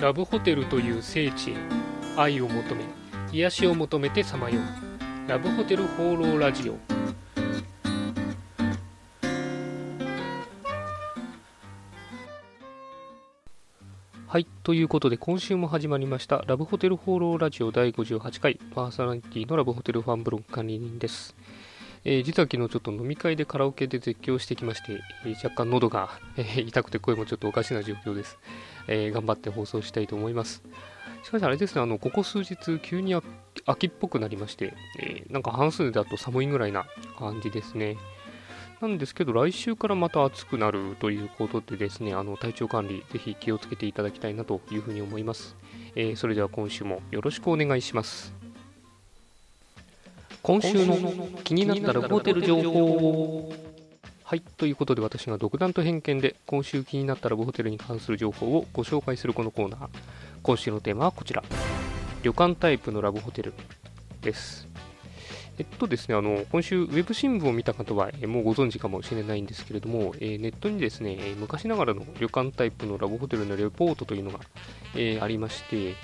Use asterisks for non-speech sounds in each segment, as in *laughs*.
ラブホテルという聖地へ愛を求め癒しを求めてさまよう。ラブホテル放浪ラジオ。はいということで今週も始まりましたラブホテル放浪ラジオ第58回パーソナリティのラブホテルファンブログ管理人です。えー、実は昨日ちょっと飲み会でカラオケで絶叫してきまして、えー、若干喉が、えー、痛くて声もちょっとおかしな状況です、え頑張って放送したいと思います。しかしあれですね、あのここ数日急に秋っぽくなりまして、えなんか半数だと寒いぐらいな感じですね。なんですけど、来週からまた暑くなるということでですね、あの体調管理、ぜひ気をつけていただきたいなというふうに思います。えそれでは今週もよろしくお願いします。今週の気になったらホテル情報はいということで私が独断と偏見で今週気になったラブホテルに関する情報をご紹介するこのコーナー。今週のテーマはこちら。旅館タイプのラブホテルです。えっとですね、あの今週、ウェブ新聞を見た方は、えもうご存知かもしれないんですけれども、えネットにですね、昔ながらの旅館タイプのラブホテルのレポートというのが、えありまして、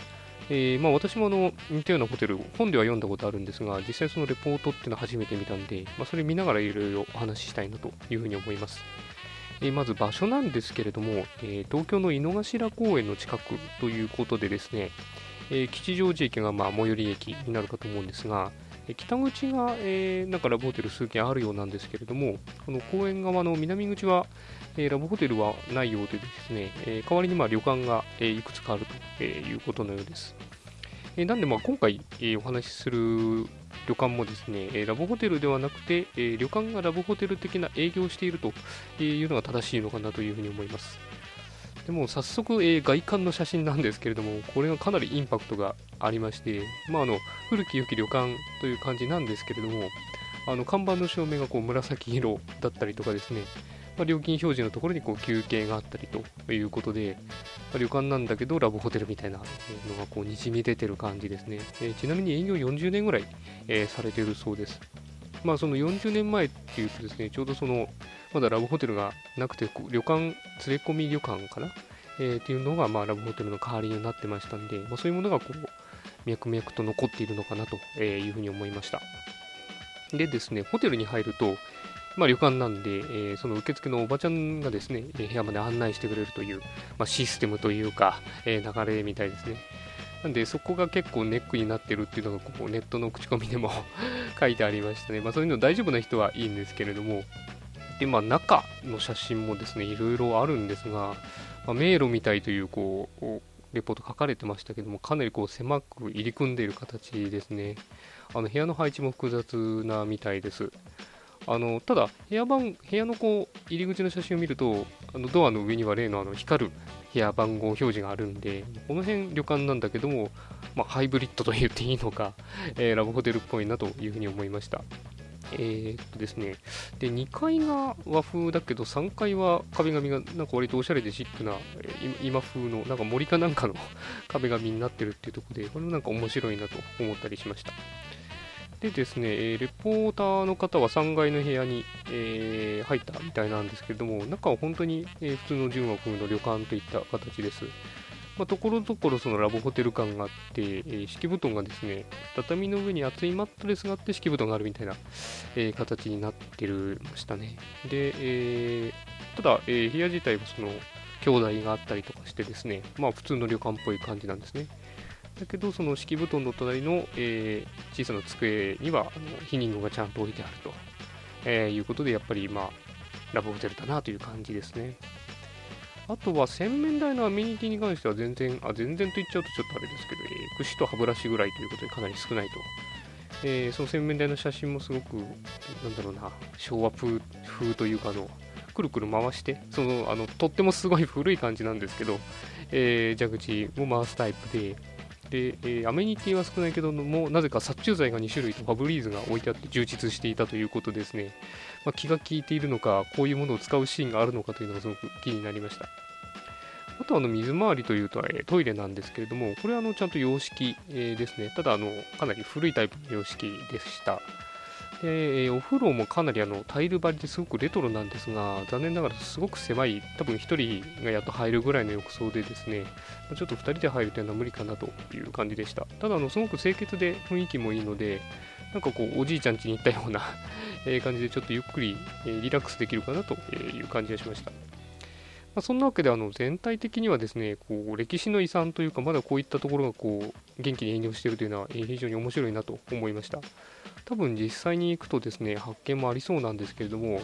えー、まあ、私もあの似たようなホテル、本では読んだことあるんですが、実際そのレポートっていうのは初めて見たんで、まあ、それ見ながらいろいろお話ししたいなというふうに思います。えー、まず場所なんですけれども、えー、東京の井の頭公園の近くということでですね、え吉祥寺駅がまあ最寄り駅になるかと思うんですが、北口が、えー、なんかラブホテル数軒あるようなんですけれども、この公園側の南口は、えー、ラブホテルはないようでですね、えー、代わりにまあ旅館が、えー、いくつかあるということのようです。えなんでまあ今回、えお話しする旅館もですね、えラブホテルではなくて、え旅館がラブホテル的な営業をしているというのが正しいのかなというふうに思います。でも早速、え外観の写真なんですけれども、これがかなりインパクトがありまして、まあ、あの古き良き旅館という感じなんですけれども、あの看板の照明がこう紫色だったりとかですね、まあ、料金表示のところにこう休憩があったりということで、まあ、旅館なんだけどラブホテルみたいなのがこうにじみ出てる感じですね、えー、ちなみに営業40年ぐらい、えー、されているそうです。まあその40年前っていうとですねちょうどそのまだラブホテルがなくて旅館連れ込み旅館かな、えー、っていうのがまあラブホテルの代わりになってましたんで、まあ、そういうものがこう脈々と残っているのかなというふうに思いましたでですねホテルに入るとまあ、旅館なんで、えー、その受付のおばちゃんがですね、部屋まで案内してくれるという、まあ、システムというか、えー、流れみたいですね。なんで、そこが結構ネックになってるっていうのが、ここネットの口コミでも *laughs* 書いてありましたね。まあ、そういうの大丈夫な人はいいんですけれども、で、まあ、中の写真もですね、いろいろあるんですが、まあ、迷路みたいという、こう、レポート書かれてましたけども、かなりこう狭く入り組んでいる形ですね。あの部屋の配置も複雑なみたいです。あのただ部屋番、部屋のこう入り口の写真を見ると、あのドアの上には例のあの光る部屋番号表示があるんで、この辺旅館なんだけども、まあ、ハイブリッドと言っていいのか、えー、ラブホテルっぽいなというふうに思いました。えー、っとですね、で2階が和風だけど、3階は壁紙がなんか割とおしゃれでシックな、今風のなんか森かなんかの *laughs* 壁紙になってるっていうところで、これもなんか面白いなと思ったりしました。でですね、えレポーターの方は3階の部屋に、えー、入ったみたいなんですけれども、中は本当に、えー、普通の純和風の旅館といった形です。まあ、ところどころそのラブホテル感があって、えー、敷布団がですね、畳の上に厚いマットレスがあって敷布団があるみたいな、えー、形になってるましたね。で、えー、ただ、え部屋自体はその兄弟があったりとかしてですね、まあ普通の旅館っぽい感じなんですね。だけど、その敷布団の隣の、え、小さな机にはあのヒニングがちゃんと置いてあると、え、いうことで、やっぱり、まあ、ラブホテルだなという感じですね。あとは洗面台のアメニティに関しては全然、あ全然と言っちゃうとちょっとあれですけど、えー、櫛と歯ブラシぐらいということでかなり少ないと。えー、その洗面台の写真もすごく、なんだろうな、昭和風というかあの、くるくる回して、その、あの、とってもすごい古い感じなんですけど、えー、蛇口を回すタイプで、で、えー、アメニティは少ないけども、なぜか殺虫剤が2種類とファブリーズが置いてあって充実していたということですね。まあ、気が利いているのか、こういうものを使うシーンがあるのかというのがすごく気になりました。あとあの水回りというと、え、トイレなんですけれども、これはあのちゃんと洋式、え、ですね。ただあの、かなり古いタイプの洋式でした。で、えお風呂もかなりあのタイル張りですごくレトロなんですが、残念ながらすごく狭い、多分1人がやっと入るぐらいの浴槽でですね、ちょっと2人で入るというのは無理かなという感じでした。ただ、あのすごく清潔で雰囲気もいいので、なんかこう、おじいちゃん家に行ったような感じで、ちょっとゆっくり、リラックスできるかなという感じがしました。まあ、そんなわけであの全体的にはですねこう歴史の遺産というかまだこういったところがこう元気に営業しているというのは非常に面白いなと思いました。多分実際に行くとですね発見もありそうなんですけれども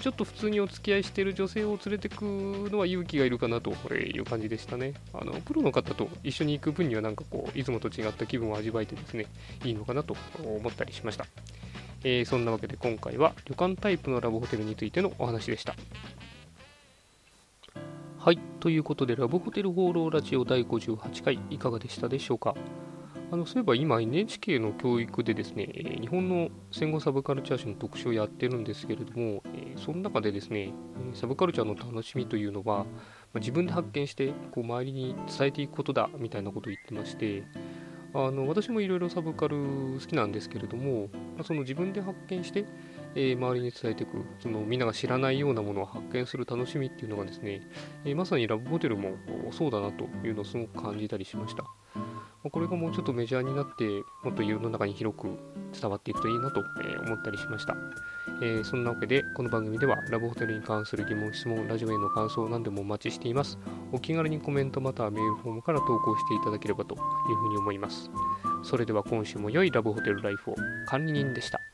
ちょっと普通にお付き合いしている女性を連れてくのは勇気がいるかなという感じでしたね。あのプロの方と一緒に行く分にはなんかこういつもと違った気分を味わえてですねいいのかなと思ったりしました。えーそんなわけで今回は旅館タイプのラブホテルについてのお話でした、ということで、ラブホテル放浪ラジオ第58回、いかがでしたでしょうか？あのそういえば今、NHK の教育でですね、日本の戦後サブカルチャー史の特集をやってるんですけれども、その中でですね、サブカルチャーの楽しみというのは、自分で発見してこう周りに伝えていくことだみたいなことを言ってまして、あの私もいろいろサブカル好きなんですけれども、その自分で発見して、えー周りに伝えていくそのみんなが知らないようなものを発見する楽しみっていうのがですね、えーまさにラブホテルもそうだなというのをすごく感じたりしました。まこれがもうちょっとメジャーになってもっと世の中に広く伝わっていくといいなと思ったりしました。えーそんなわけでこの番組ではラブホテルに関する疑問、質問、ラジオへの感想何でもお待ちしています。お気軽にコメントまたはメールフォームから投稿していただければというふうに思います。それでは今週も良いラブホテルライフを管理人でした。